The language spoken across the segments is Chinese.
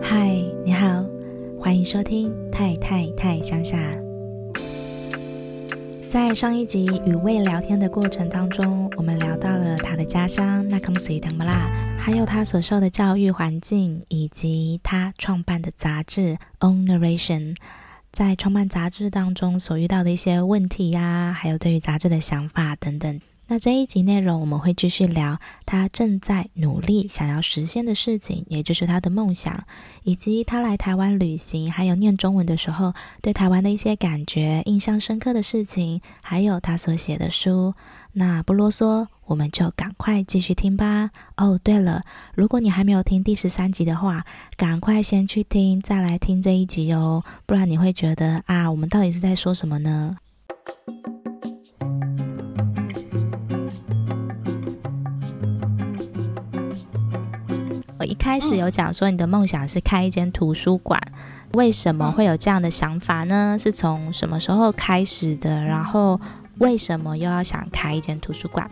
嗨，你好，欢迎收听《太太太乡下》。在上一集与魏聊天的过程当中，我们聊到了他的家乡 Nakhon Si Thammarat，还有他所受的教育环境，以及他创办的杂志 Own Narration，在创办杂志当中所遇到的一些问题呀、还有对于杂志的想法等等。那这一集内容我们会继续聊他正在努力想要实现的事情，也就是他的梦想，以及他来台湾旅行，还有念中文的时候对台湾的一些感觉、印象深刻的事情，还有他所写的书。那不啰嗦，我们就赶快继续听吧。哦，对了，如果你还没有听第十三集的话，赶快先去听，再来听这一集哦，不然你会觉得啊，我们到底是在说什么呢？我一开始有讲说，你的梦想是开一间图书馆，为什么会有这样的想法呢？是从什么时候开始的？然后为什么又要想开一间图书馆？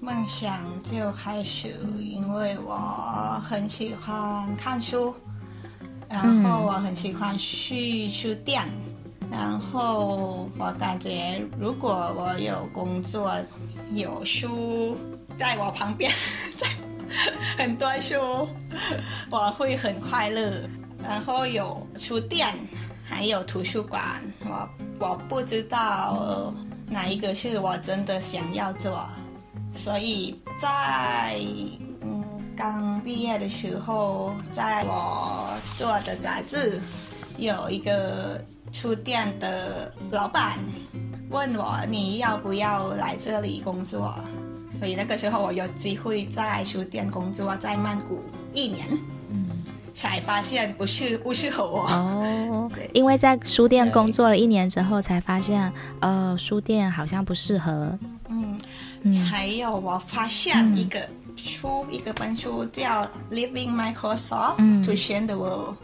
梦想就开始，因为我很喜欢看书，然后我很喜欢去书店，然后我感觉如果我有工作，有书在我旁边，在。很多书，我会很快乐。然后有书店，还有图书馆，我我不知道哪一个是我真的想要做。所以在嗯刚毕业的时候，在我做的杂志，有一个书店的老板问我，你要不要来这里工作？所以那个时候我有机会在书店工作，在曼谷一年，嗯，才发现不是不适合我。哦。因为在书店工作了一年之后，才发现呃书店好像不适合。嗯。嗯，还有我发现一个书，嗯、一个本书叫《Leaving Microsoft to Change the World》，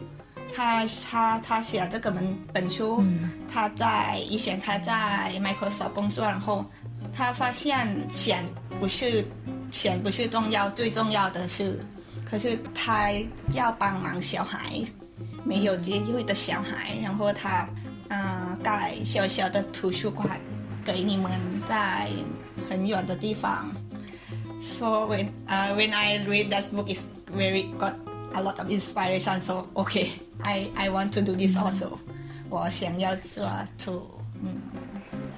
他他他写这个本本书，嗯、他在以前他在 Microsoft 工作，然后他发现钱。不是钱不是重要，最重要的是，可是他要帮忙小孩，没有机会的小孩，然后他，嗯，盖小小的图书馆给你们在很远的地方。So when, uh, when I read that book, is very got a lot of inspiration. So okay, I I want to do this also. 我想要做 to，嗯。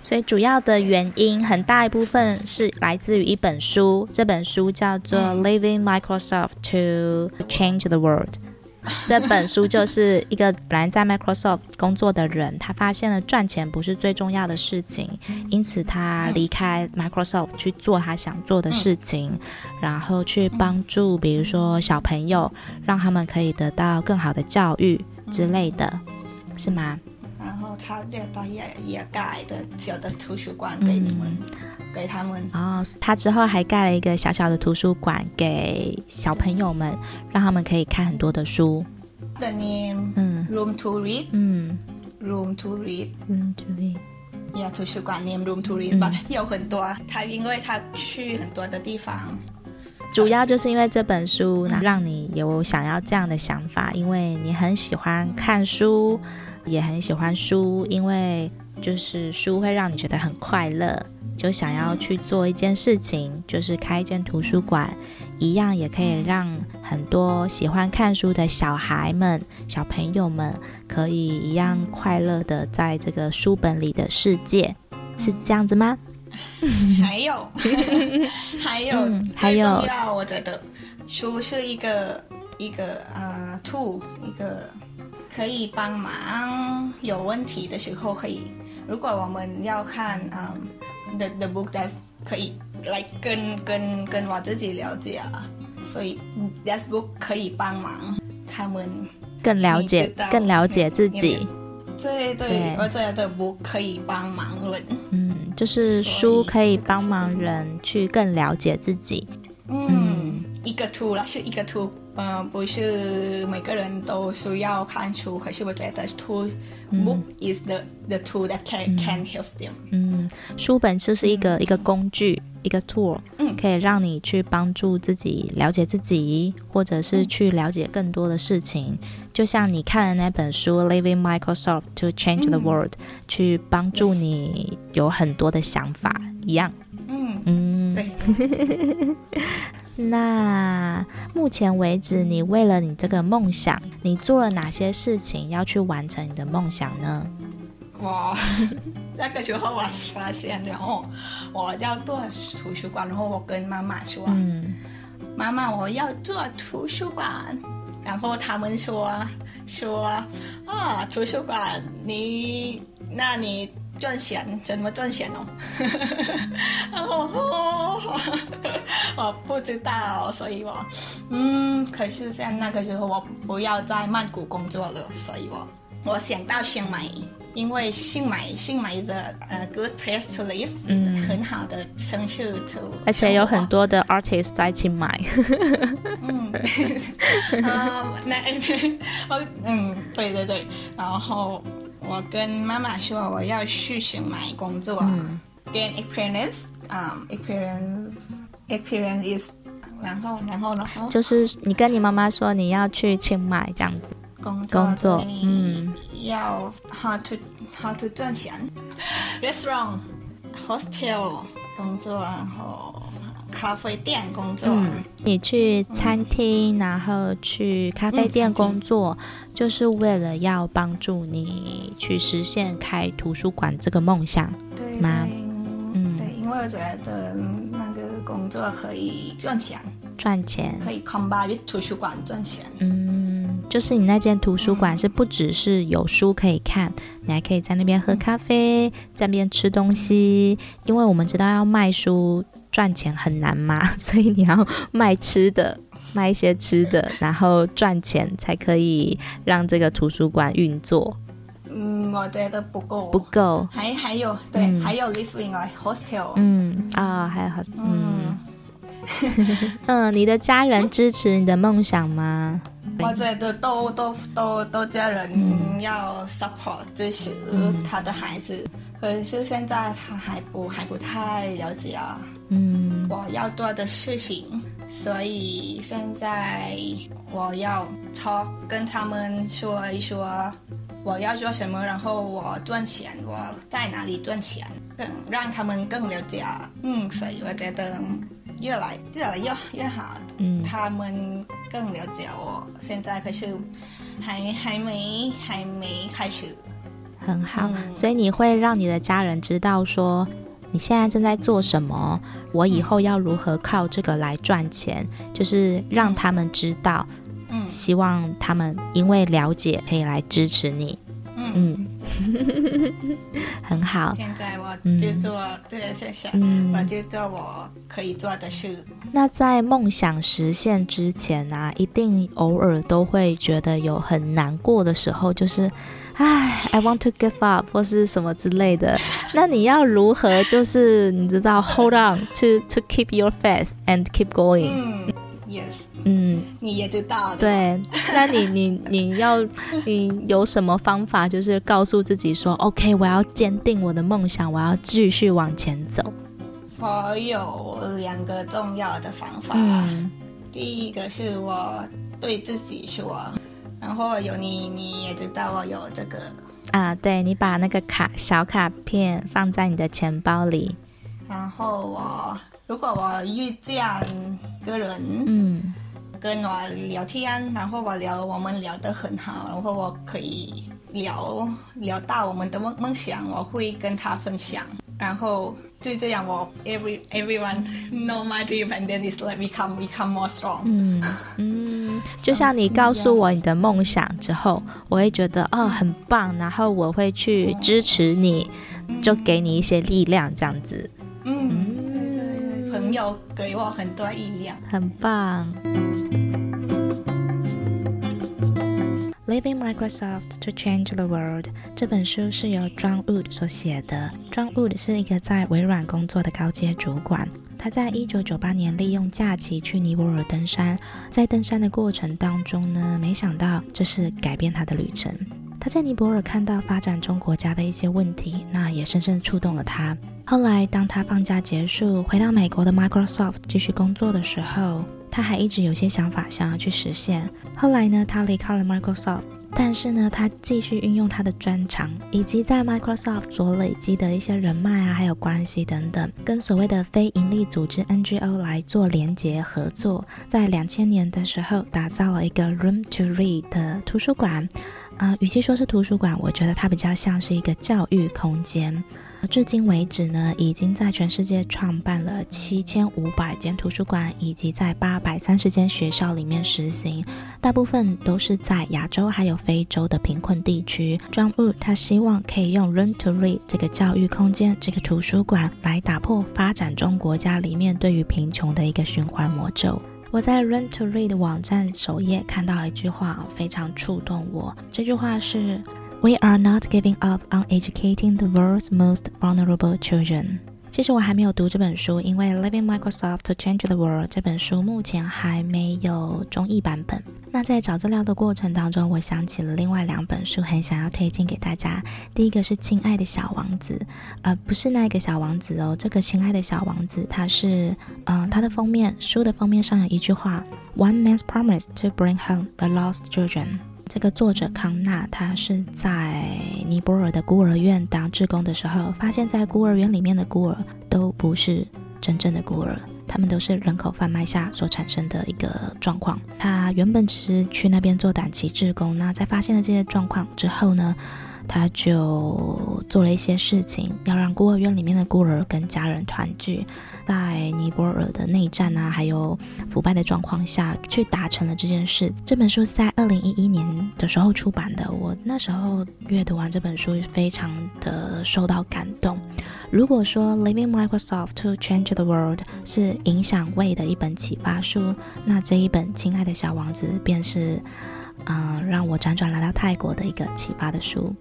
所以主要的原因很大一部分是来自于一本书，这本书叫做《Leaving Microsoft to Change the World 》。这本书就是一个本来在 Microsoft 工作的人，他发现了赚钱不是最重要的事情，因此他离开 Microsoft 去做他想做的事情，然后去帮助比如说小朋友，让他们可以得到更好的教育之类的，是吗？然后他也他也也盖的小的图书馆给你们，嗯、给他们。哦，他之后还盖了一个小小的图书馆给小朋友们，让他们可以看很多的书。The name，嗯，Room to Read，嗯，Room to Read，Room to Read，Yeah，图书馆 name Room to Read，but、嗯、有很多。他因为他去很多的地方，主要就是因为这本书让你有想要这样的想法，因为你很喜欢看书。也很喜欢书，因为就是书会让你觉得很快乐，就想要去做一件事情，就是开一间图书馆，一样也可以让很多喜欢看书的小孩们、小朋友们可以一样快乐的在这个书本里的世界，是这样子吗？还有，还有，还有，我觉得书是一个一个啊 tool 一个。可以帮忙有问题的时候可以。如果我们要看嗯、um, the the book that 可以来、like, 跟跟跟我自己了解啊，所以 that book 可以帮忙他们更了解更了解自己。对对，对我觉得 book 可以帮忙人。嗯，就是书可以帮忙人去更了解自己。嗯，嗯一个 tool 啦，是一个 tool。呃，不是每个人都需要看书，可是我觉得 tool book is the the tool that can can help them。嗯，书本就是一个、嗯、一个工具，一个 tool，嗯，可以让你去帮助自己了解自己，或者是去了解更多的事情。嗯、就像你看的那本书《Leaving Microsoft to Change the World》，嗯、去帮助你有很多的想法一样。嗯。嗯，对。那目前为止，你为了你这个梦想，你做了哪些事情要去完成你的梦想呢？我，那个时候我发现，然后我要做图书馆，然后我跟妈妈说：“嗯，妈妈，我要做图书馆。”然后他们说：“说啊，图书馆，你那你。”赚钱怎么赚钱哦？然后 我不知道，所以我嗯，可是像那个时候我不要在曼谷工作了，所以我我想到清迈，因为清迈清迈是呃 good place to live，嗯，很好的城市 to，而且有很多的 artist 在清迈。嗯，啊，那我嗯，对对对，然后。我跟妈妈说我要去清迈工作，嗯，gain experience，啊，experience，experience is，然后然后然后就是你跟你妈妈说你要去清迈这样子工作，工作，嗯，要 how to how to 赚钱，restaurant，hostel 工作，然后。咖啡店工作，嗯，你去餐厅，嗯，然后去咖啡店工作，嗯，就是为了要帮助你去实现开图书馆这个梦想，对吗？嗯，对，因为我觉得那个工作可以赚钱，赚钱可以 combine with 图书馆赚钱，嗯。就是你那间图书馆是不只是有书可以看，你还可以在那边喝咖啡，在那边吃东西。因为我们知道要卖书赚钱很难嘛，所以你要卖吃的，卖一些吃的，然后赚钱才可以让这个图书馆运作。嗯，我觉得不够，不够。还还有对，嗯、还有 living hostel。嗯啊，还有 hostel。嗯，嗯，你的家人支持你的梦想吗？我觉得都都都都家人要 support 支持他的孩子，嗯、可是现在他还不还不太了解啊。嗯，我要做的事情，所以现在我要 talk 跟他们说一说我要做什么，然后我赚钱，我在哪里赚钱，更让他们更了解。嗯，所以我觉得。越来越来越越好，嗯，他们更了解我。现在可是还还没还没开始，很好。嗯，所以你会让你的家人知道说你现在正在做什么，我以后要如何靠这个来赚钱，嗯，就是让他们知道。嗯，希望他们因为了解可以来支持你。嗯，很好。现在我就做这件事情，嗯，我就做我可以做的事。那在梦想实现之前啊，一定偶尔都会觉得有很难过的时候，就是，唉，I want to give up 或是什么之类的。那你要如何，就是你知道，hold on to to keep your faith and keep going。嗯 Yes，嗯，你也知道的。对，那你你你要你有什么方法，就是告诉自己说，OK，我要坚定我的梦想，我要继续往前走。我有两个重要的方法，嗯，第一个是我对自己说，然后有你你也知道我有这个啊，对，你把那个卡小卡片放在你的钱包里，然后我。如果我遇见个人，嗯，跟我聊天，然后我聊，我们聊得很好，然后我可以聊聊到我们的梦梦想，我会跟他分享，然后就这样我 every everyone know my dream and then it's like become become more strong。嗯 嗯，就像你告诉我你的梦想之后，我会觉得哦很棒，然后我会去支持你，就给你一些力量这样子。嗯。嗯朋友给我很多力量，很棒。Living Leaving Microsoft to Change the World》这本书是由 John Wood 所写的。John Wood 是一个在微软工作的高阶主管。他在一九九八年利用假期去尼泊尔登山，在登山的过程当中呢，没想到这是改变他的旅程。他在尼泊尔看到发展中国家的一些问题，那也深深触动了他。后来，当他放假结束回到美国的 Microsoft 继续工作的时候，他还一直有些想法想要去实现。后来呢，他离开了 Microsoft，但是呢，他继续运用他的专长以及在 Microsoft 所累积的一些人脉啊，还有关系等等，跟所谓的非营利组织 NGO 来做连结合作，在两千年的时候打造了一个 Room to Read 的图书馆。啊、与其说是图书馆，我觉得它比较像是一个教育空间。至今为止呢，已经在全世界创办了七千五百间图书馆，以及在八百三十间学校里面实行。大部分都是在亚洲还有非洲的贫困地区。John Wu，他希望可以用 Room to Read 这个教育空间，这个图书馆来打破发展中国家里面对于贫穷的一个循环魔咒。我在 Learn to Read 网站首页看到了一句话，非常触动我。这句话是：We are not giving up on educating the world's most vulnerable children。 其实我还没有读这本书，因为 Leaving Microsoft to Change the World 这本书目前还没有中译版本。那在找资料的过程当中，我想起了另外两本书，很想要推荐给大家。第一个是《亲爱的小王子》，呃，不是那个小王子哦，这个《亲爱的小王子》它是，呃，它的封面书的封面上有一句话：“One man's promise to bring home the lost children。”这个作者康纳，他是在尼泊尔的孤儿院当志工的时候，发现，在孤儿院里面的孤儿都不是真正的孤儿，他们都是人口贩卖下所产生的一个状况。他原本只是去那边做短期志工，那在发现了这些状况之后呢，他就做了一些事情，要让孤儿院里面的孤儿跟家人团聚。在尼泊尔的内战啊，还有腐败的状况下去达成了这件事。这本书是在二零一一年的时候出版的。我那时候阅读完这本书，非常的受到感动。如果说《Leaving Microsoft to Change the World》是影响位的一本启发书，那这一本《亲爱的小王子》便是，嗯、让我辗转来到泰国的一个启发的书。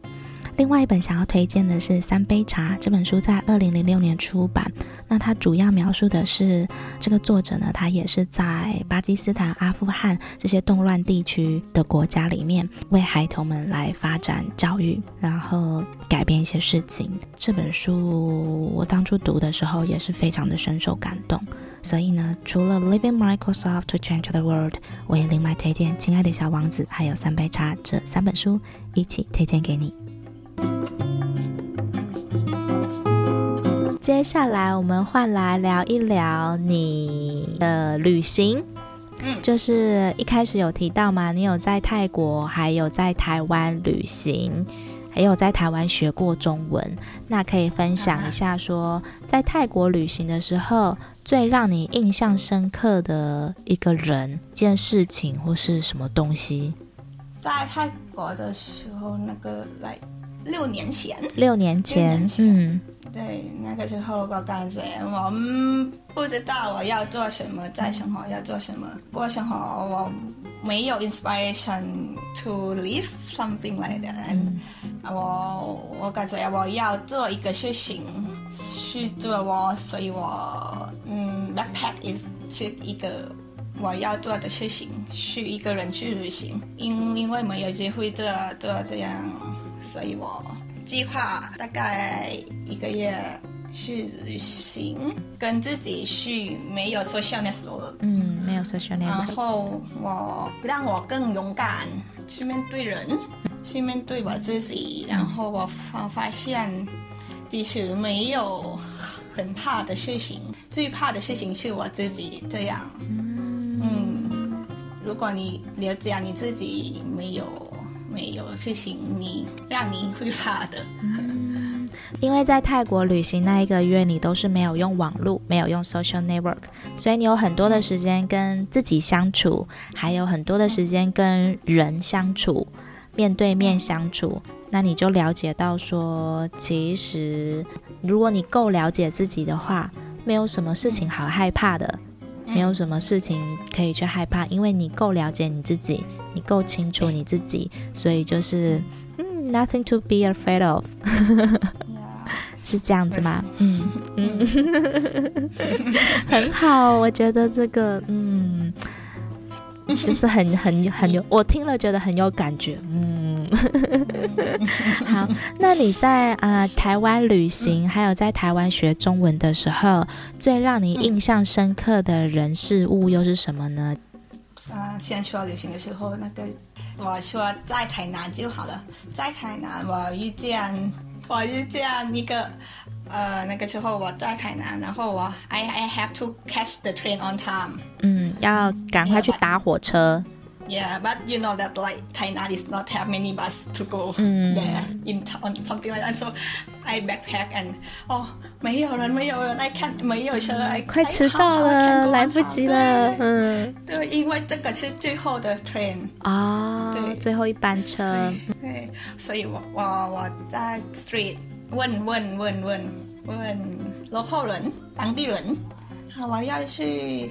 另外一本想要推荐的是《三杯茶》这本书，在二零零六年出版。那它主要描述的是这个作者呢，他也是在巴基斯坦、阿富汗这些动乱地区的国家里面，为孩童们来发展教育，然后改变一些事情。这本书我当初读的时候也是非常的深受感动。所以呢，除了《Leaving Microsoft to Change the World》，我也另外推荐《亲爱的小王子》还有《三杯茶》这三本书一起推荐给你。接下来我们换来聊一聊你的旅行。嗯，就是一开始有提到嘛，你有在泰国，还有在台湾旅行，还有在台湾学过中文。那可以分享一下，说在泰国旅行的时候，最让你印象深刻的一个人、一件事情或是什么东西？在泰国的时候，那个来。六年前，六年前，嗯，对，那个时候我感觉我嗯不知道我要做什么，在生活要做什么，过生活我没有 inspiration to live something like that，嗯，我我感觉我要做一个事情去做我，所以我嗯 backpack is 是一个我要做的事情，是一个人去旅行，因因为没有机会做做这样。所以我计划大概一个月去旅行，跟自己去没有 social network，嗯，没有 social network，然后我让我更勇敢去面对人，去面对我自己，然后我发发现，其实没有很怕的事情，最怕的事情是我自己这样，嗯，嗯，如果你了解你自己没有。没有事情你让你会怕的，因为在泰国旅行那一个月，你都是没有用网络，没有用 social network，所以你有很多的时间跟自己相处，还有很多的时间跟人相处，面对面相处，那你就了解到说，其实如果你够了解自己的话，没有什么事情好害怕的。没有什么事情可以去害怕，因为你够了解你自己，你够清楚你自己，所以就是嗯，nothing to be afraid of，是这样子吗？嗯 嗯，很好，我觉得这个嗯，就是很很很有，我听了觉得很有感觉，嗯。好，那你在啊、呃、台湾旅行，还有在台湾学中文的时候，最让你印象深刻的人事物又是什么呢？啊、呃，先说旅行的时候，那个我说在台南就好了，在台南我遇见我遇见一个呃那个时候我在台南，然后我 I I have to catch the train on time，嗯，要赶快去搭火车。Yeah, but you know that like China is not have many bus to go there in town something like that. So I backpack and 哦， 没有人，没有人，I can't 没有车来快迟到了，来不及了。嗯，对，因为这个是最后的 train 啊，对，最后一班车。对，所以我我我在 street 问问问问问 local 人，当地人。我要去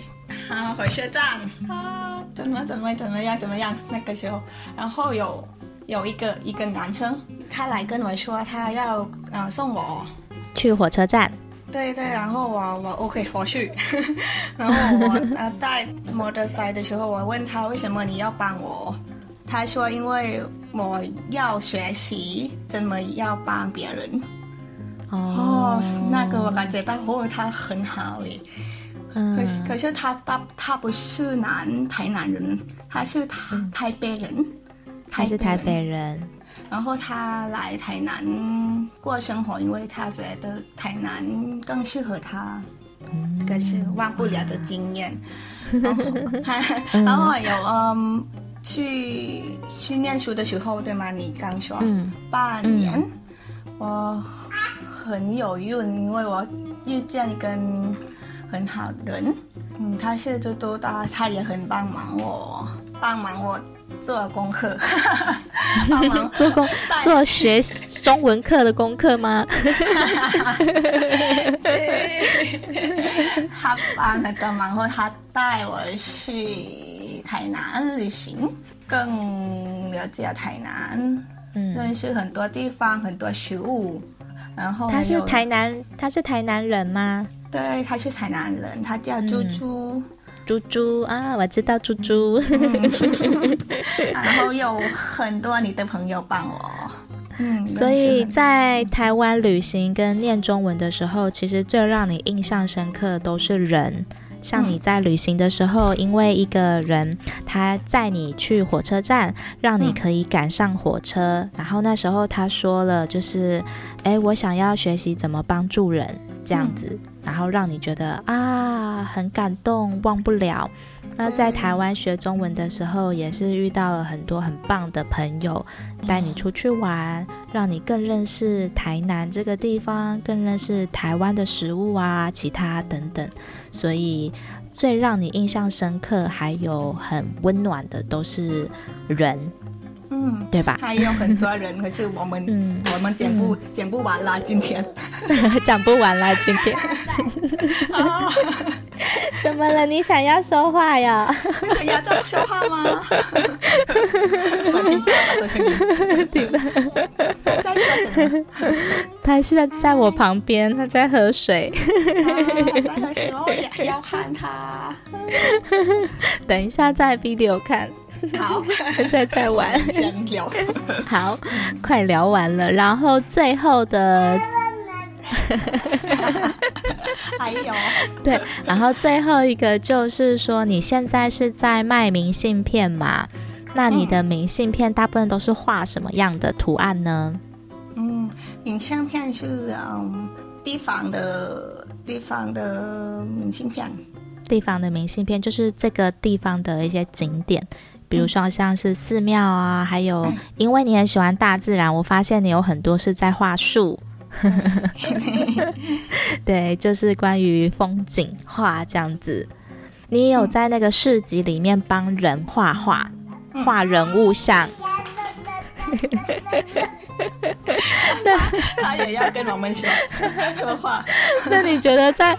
啊火车站啊，怎么怎么怎么样怎么样？那个时候，然后有有一个一个男生，他来跟我说他要呃送我去火车站。对对，然后我我 OK 我去，然后我呃带摩托车的时候，我问他为什么你要帮我？他说因为我要学习怎么要帮别人。哦，那个我感觉到哦，他很好诶。嗯，可是可是他他他不是南台南人，他是台、嗯、台北人，他是台北人。然后他来台南过生活，因为他觉得台南更适合他，嗯、可是忘不了的经验。嗯、然后然后有嗯，去去念书的时候，对吗？你刚说、嗯、半年，嗯、我很有运，因为我遇见一个。很好的人，嗯，他是做多大，他也很帮忙我，帮忙我做功课，帮忙做功做学中文课的功课吗？他帮那个忙后，他带我去台南旅行，更了解台南，嗯，认识很多地方，很多食物，然后他是台南，他是台南人吗？对，他是台南人，他叫猪猪，猪猪啊，我知道猪猪。然后有很多你的朋友帮我，嗯，所以在台湾旅行跟念中文的时候，其实最让你印象深刻的都是人。像你在旅行的时候，因为一个人他载你去火车站，让你可以赶上火车，然后那时候他说了，就是，哎，我想要学习怎么帮助人，这样子。然后让你觉得啊，很感动，忘不了。那在台湾学中文的时候，也是遇到了很多很棒的朋友，带你出去玩，让你更认识台南这个地方，更认识台湾的食物啊，其他等等。所以最让你印象深刻，还有很温暖的，都是人。嗯，对吧？还有很多人，可是我们，嗯，我们讲不 讲不完啦，今天讲不完啦，今 天。怎么了？你想要说话呀？你想要这说话吗？我听到了，都是听到。在说什么？他现在在我旁边，他在喝水。在喝水，我要看他。等一下在 video 看。好，再再玩，先聊。好，快聊完了，然后最后的，还有，对，然后最后一个就是说，你现在是在卖明信片嘛？那你的明信片大部分都是画什么样的图案呢？嗯，明信片是嗯地方的地方的明信片，地方的明信片就是这个地方的一些景点。比如说像是寺庙啊，还有因为你很喜欢大自然，我发现你有很多是在画树，对，就是关于风景画这样子。你有在那个市集里面帮人画画，画人物像，他也要跟我们学画 画。那你觉得在？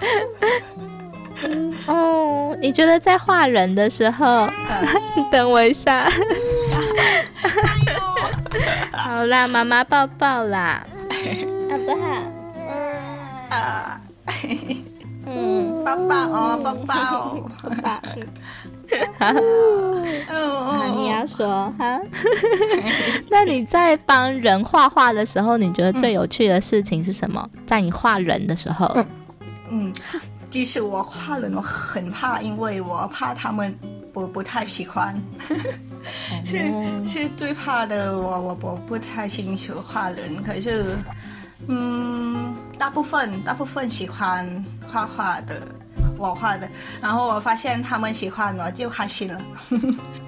哦，你觉得在画人的时候，等我一下。好啦，妈妈抱抱啦，好不好？啊，嗯，抱抱哦，抱抱，抱抱。好，你要说哈？那你在帮人画画的时候，你觉得最有趣的事情是什么？在你画人的时候，嗯，其实我画人我很怕，因为我怕他们不不太喜欢，是是最怕的。我我我不太清楚画人，可是嗯，大部分大部分喜欢画画的。我画的，然后我发现他们喜欢，我就开心了。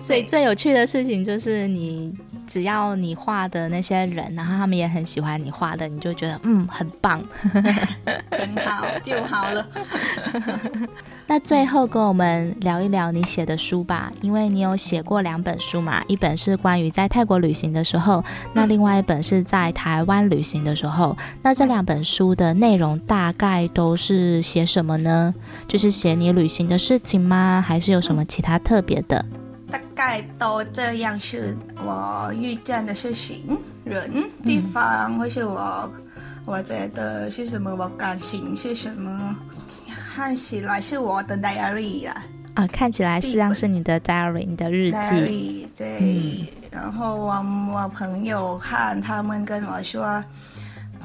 所以最有趣的事情就是你，只要你画的那些人，然后他们也很喜欢你画的，你就觉得嗯，很棒，很好就好了。那最后跟我们聊一聊你写的书吧，因为你有写过两本书嘛，一本是关于在泰国旅行的时候，那另外一本是在台湾旅行的时候。那这两本书的内容大概都是写什么呢？就是写你旅行的事情吗？还是有什么其他特别的？大概都这样，是我遇见的事情、人、地方，或是我我觉得是什么，我感情是什么。看起来是我的 diary 啊，啊，看起来实际上是你的 diary，你的日记。Diary, 对，嗯、然后我我朋友看，他们跟我说，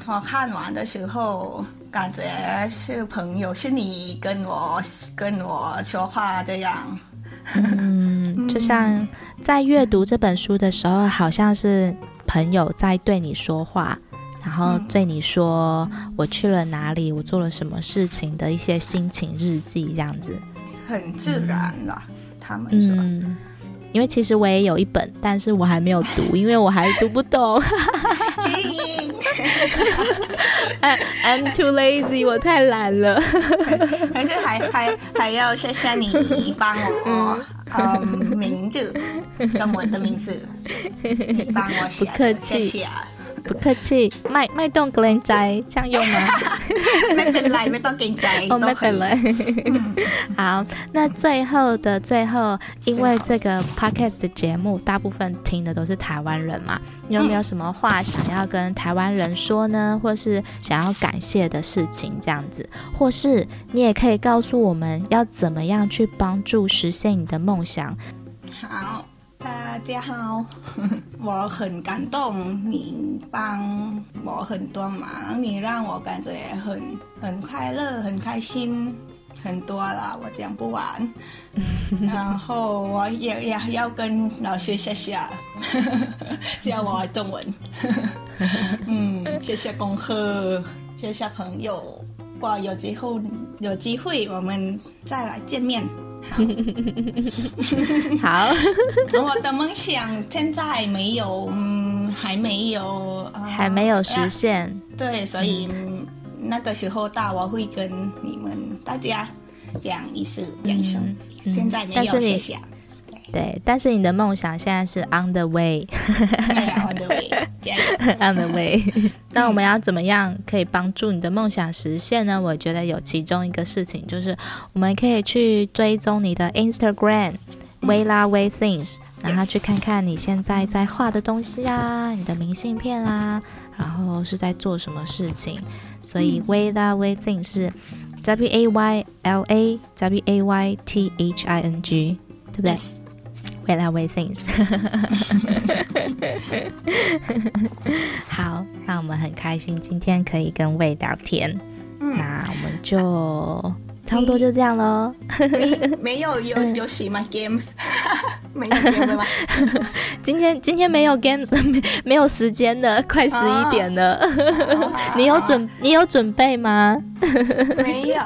我看完的时候感觉是朋友，是你跟我跟我说话这样。嗯，就像在阅读这本书的时候，好像是朋友在对你说话。然后对你说我去了哪里，我做了什么事情的一些心情日记，这样子，很自然啦。嗯、他们说，嗯，因为其实我也有一本，但是我还没有读，因为我还读不懂。I'm too lazy，我太懒了。还是还还还要谢谢你帮我，嗯，名字，中文的名字，你帮我写，不客气，谢谢啊。不客气，麦麦冻格林斋这样用吗？没分来，麦冻格林斋哦，没分来。好，那最后的最后，因为这个 podcast 的节目大部分听的都是台湾人嘛，你有没有什么话想要跟台湾人说呢？或是想要感谢的事情这样子，或是你也可以告诉我们要怎么样去帮助实现你的梦想。好。大家好，我很感动，你帮我很多忙，你让我感觉很很快乐，很开心，很多了，我讲不完。然后我也也要跟老师谢谢，教我中文。嗯，谢谢功课，谢谢朋友，哇，有机会有机会我们再来见面。好，我的梦想现在没有，嗯，还没有，呃、还没有实现。对，所以、嗯、那个时候到，我会跟你们大家讲一声，讲一声。现在没有谢谢。对，但是你的梦想现在是 on the way，on the way，on the way。那我们要怎么样可以帮助你的梦想实现呢？我觉得有其中一个事情就是，我们可以去追踪你的 Instagram，Wayla Way Things，然后去看看你现在在画的东西啊，你的明信片啊，然后是在做什么事情。所以 Wayla Way Things 是 W A Y L A W A Y T H I N G，对不对？未来 way things，好，那我们很开心今天可以跟魏聊天，嗯、那我们就差不多就这样喽。没没有游游戏吗？Games 没有 games 吗？今天今天没有 games，没没有时间了，快十一点了。哦、你有准你有准备吗？没有，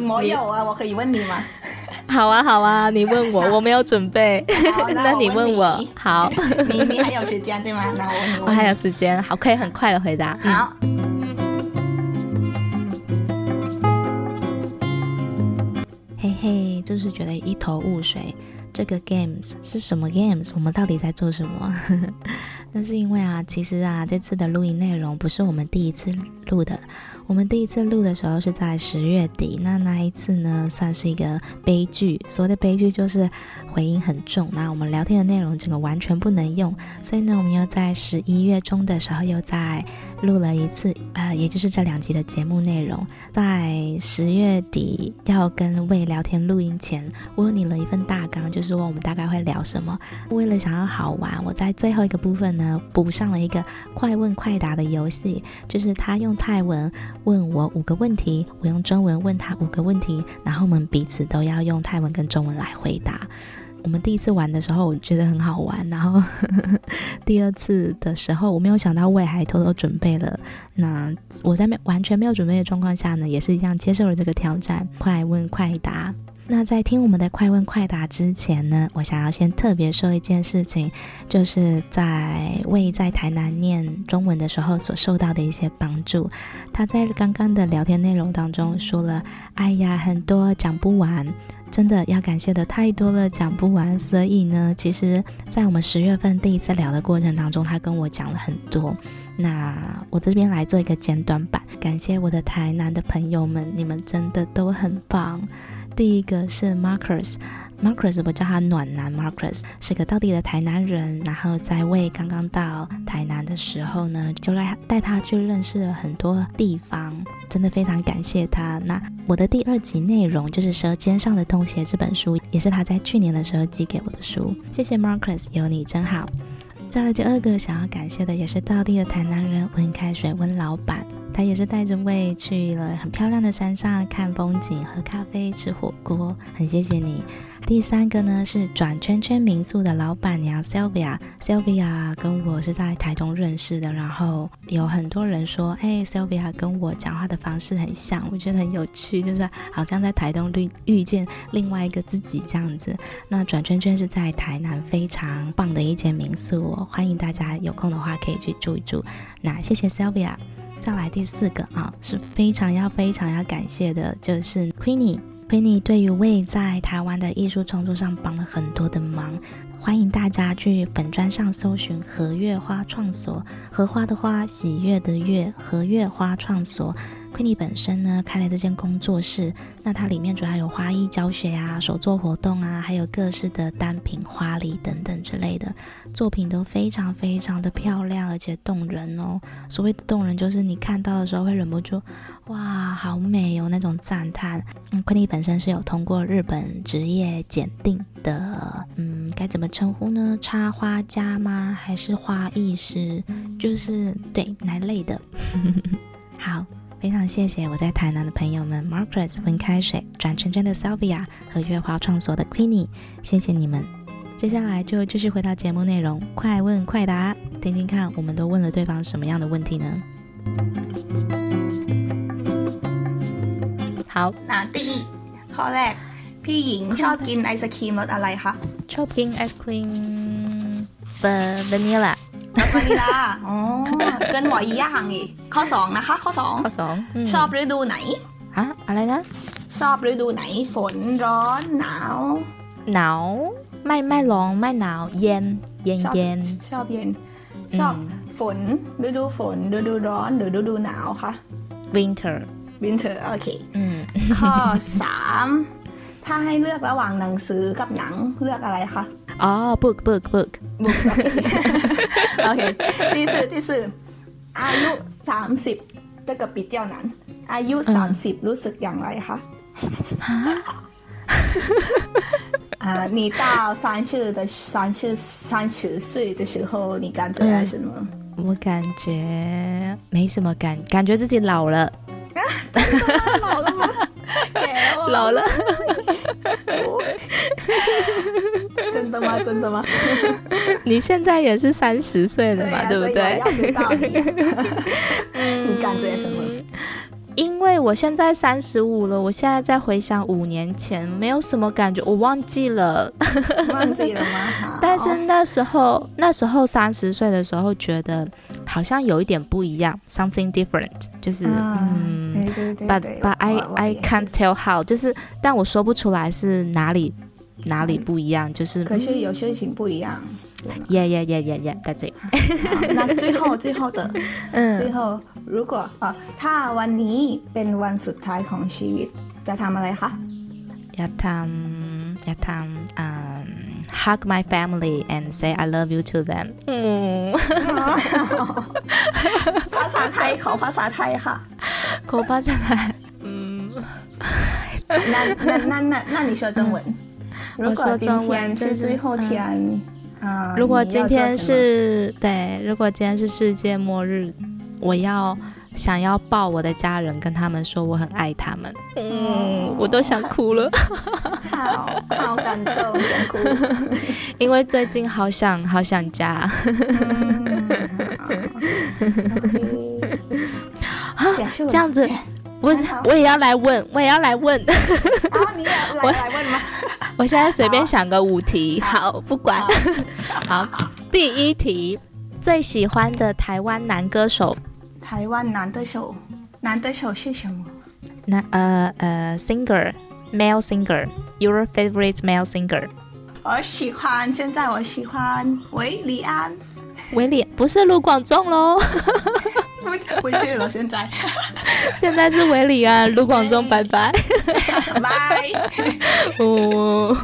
没有啊，我可以问你吗？好啊，好啊，你问我，我没有准备。那，你问我，好。你你还有时间对吗？那我问。我还有时间，好，可以很快的回答。好。嘿嘿，就是觉得一头雾水，这个 games 是什么 games？我们到底在做什么？那是因为啊，其实啊，这次的录音内容不是我们第一次录的。我们第一次录的时候是在十月底，那那一次呢，算是一个悲剧。所谓的悲剧就是回音很重，那我们聊天的内容整个完全不能用，所以呢，我们又在十一月中的时候又在录了一次，呃，也就是这两集的节目内容。在十月底要跟魏聊天录音前，我有拟了一份大纲，就是问我们大概会聊什么。为了想要好玩，我在最后一个部分呢，补上了一个快问快答的游戏，就是他用泰文。问我五个问题，我用中文问他五个问题，然后我们彼此都要用泰文跟中文来回答。我们第一次玩的时候，我觉得很好玩，然后呵 呵第二次的时候，我没有想到我也还偷偷准备了。那我在没完全没有准备的状况下呢，也是一样接受了这个挑战，快问快答。那在听我们的快问快答之前呢，我想要先特别说一件事情，就是在魏在台南念中文的时候所受到的一些帮助。他在刚刚的聊天内容当中说了：“哎呀，很多讲不完，真的要感谢的太多了，讲不完。”所以呢，其实，在我们十月份第一次聊的过程当中，他跟我讲了很多。那我这边来做一个简短版，感谢我的台南的朋友们，你们真的都很棒。第一个是 Marcus，Marcus 我叫他暖男，Marcus 是个道地的台南人，然后在魏刚刚到台南的时候呢，就来带他去认识了很多地方，真的非常感谢他。那我的第二集内容就是《舌尖上的洞穴》这本书，也是他在去年的时候寄给我的书，谢谢 Marcus，有你真好。再来第二个想要感谢的也是道地的台南人温开水温老板。他也是带着胃去了很漂亮的山上看风景、喝咖啡、吃火锅，很谢谢你。第三个呢是转圈圈民宿的老板娘 Sylvia，Sylvia 跟我是在台中认识的，然后有很多人说，哎，Sylvia 跟我讲话的方式很像，我觉得很有趣，就是好像在台东遇遇见另外一个自己这样子。那转圈圈是在台南非常棒的一间民宿哦，欢迎大家有空的话可以去住一住。那谢谢 Sylvia。再来第四个啊，是非常要非常要感谢的，就是 Queenie。对于魏在台湾的艺术创作上帮了很多的忙，欢迎大家去本专上搜寻荷月花创所，荷花的花，喜悦的悦，荷月花创所。昆尼本身呢，开了这间工作室，那它里面主要有花艺教学啊、手作活动啊，还有各式的单品花礼等等之类的作品，都非常非常的漂亮，而且动人哦。所谓的动人，就是你看到的时候会忍不住，哇，好美哦那种赞叹。嗯昆尼本身是有通过日本职业检定的，嗯，该怎么称呼呢？插花家吗？还是花艺师？就是对哪类的？好。非常谢谢我在台南的朋友们，Marcus 温开水、转圈圈的 Sylvia 和月华创所的 Queenie，谢谢你们。接下来就继续回到节目内容，快问快答，听听看我们都问了对方什么样的问题呢？好，那第一ข้อแรกพี่หญิงชอบกินไอศครีมรสอะไรคะชอบกินไอศครีม vanilla วานิลาอ๋อเกินหวอยย่างอีกข้อสองนะคะ ข้อสองข้อสองชอบฤดูไหนฮะอะไรนะ ชอบฤดูไหน ฝนร้อนหนาว หนาว ไม่ไม่ร้อนไม่หนาว เย็น เย็นเย็นชอบเย็น ชอบฝนฤดูฝนฤดูร้อนหรือฤดูหนาวคะ winter winter โอเคข้อสามถ้าให้เลือกระหว่างหนังสือกับหนังเลือกอะไรคะ อ๋อ book book book book OK 第四第四อายุสามสิบ这个比较难อายุสามสิบรู้สึกอย่างไรคะ啊，你到三十的三十三十岁的时候，你感觉什么？我感觉没什么感，感觉自己老了。老了吗？老了。 真的吗？真的吗？你现在也是三十岁了嘛，对，不对？你感觉什么？因为我现在三十五了，我现在在回想五年前，没有什么感觉，我忘记了。忘记了吗？但是那时候，那时候三十岁的时候，觉得好像有一点不一样，something different，就是、啊、嗯，，but but I I can't tell how，就是但我说不出来是哪里。哪里不一样？就是可是有事情不一样。 Yeah, yeah, yeah, yeah, yeah. That's it. 那最后最后的，嗯，最后如果啊，ถ้าวันนี้เป็นวันสุดท้ายของชีวิตจะทำอะไรคะอยากทำอยากทำอ่า hug my family and say I love you to them อืมภาษาไทยขอภาษาไทยค่ะขอภาษาไทย嗯那那那那那你说中文 如果今天是最后天如果今天是对，如果今天是世界末日，我要想要抱我的家人，跟他们说我很爱他们。嗯，我都想哭了，好好感动，想哭。因为最近好想好想家。这样子，我我也要来问，我也要来问。啊，你也来 来问吗？我现在随便想个五题，好，好，不管。好，好，第一题，最喜欢的台湾男歌手。台湾男歌手，男歌手是什么？男呃呃，singer，male singer，your favorite male singer？我喜欢，现在我喜欢韦礼安。韦礼不是卢广仲喽？不，不是了，现在。现在是韦礼安，卢广仲，拜拜。拜。哦。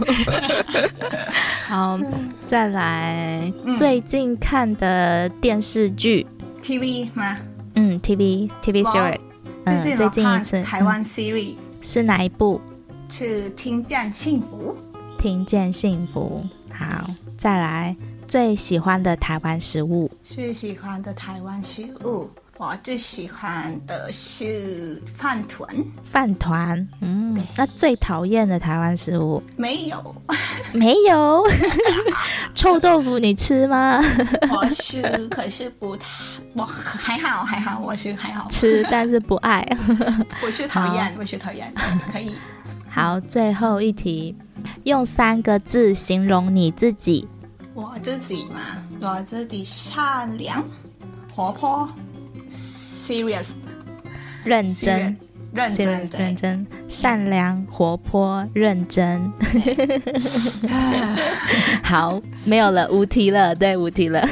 好，再来、嗯、最近看的电视剧。TV 吗？嗯，TV TV series。嗯，最近一次台湾 series、嗯、是哪一部？是《听见幸福》。听见幸福。好，再来。最喜欢的台湾食物，最喜欢的台湾食物，我最喜欢的是饭团。饭团，嗯，那最讨厌的台湾食物？没有，没有。臭豆腐你吃吗？我吃，可是不太，我还好还好，我是还好吃，但是不爱。我是讨厌，我是讨厌，可以。好，最后一题，用三个字形容你自己。我自己嘛，我自己善良、活泼、serious，认真、认真、认真、善良、活泼、认真。好，没有了，无题了，对，无题了。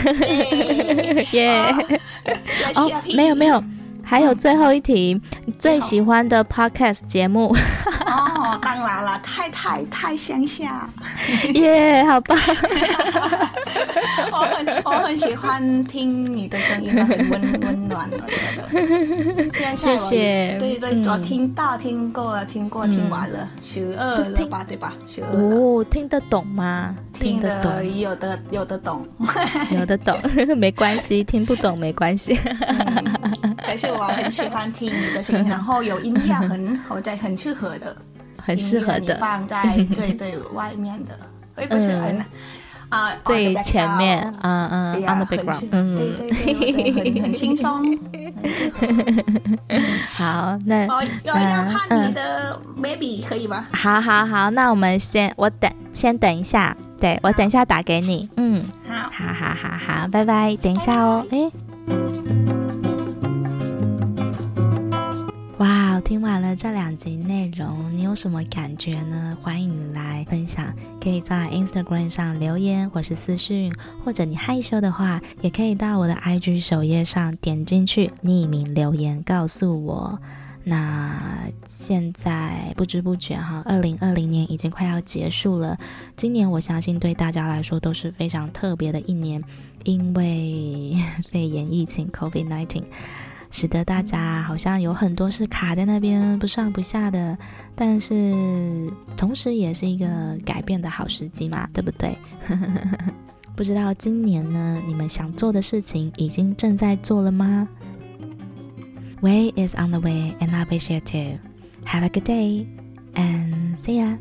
耶！哦，没有没有，还有最后一题，你最喜欢的 podcast 节目。哦，当然了，太太太乡下，耶，yeah, 好棒！我很我很喜欢听你的声音，很温温暖，我觉得。谢谢。对对，我听到、听过了、听过、听完了，十二了吧？对吧？十二。哦，听得懂吗？听得懂，有的有的懂，有的懂，没关系，听不懂没关系。可是我很喜欢听你的声音，然后有音量很好在，很适合的。很适合的，放在对对外面的，会不是很啊最前面，嗯嗯，on the background，嗯，对对对，很 很轻松。好，那我要要看你的 baby 可以吗？好好好，那我们先我等先等一下，对我等一下打给你，嗯，好，好好好好，拜拜，等一下哦，哎。完了这两集内容，你有什么感觉呢？欢迎你来分享，可以在 Instagram 上留言或是私讯，或者你害羞的话，也可以到我的 IG 首页上点进去匿名留言告诉我。那现在不知不觉哈，二零二零年已经快要结束了，今年我相信对大家来说都是非常特别的一年，因为 肺炎疫情 COVID-19。使得大家好像有很多是卡在那边不上不下的，但是同时也是一个改变的好时机嘛，对不对？不知道今年呢，你们想做的事情已经正在做了吗？Way is on the way, and I wish you too. Have a good day, and see ya.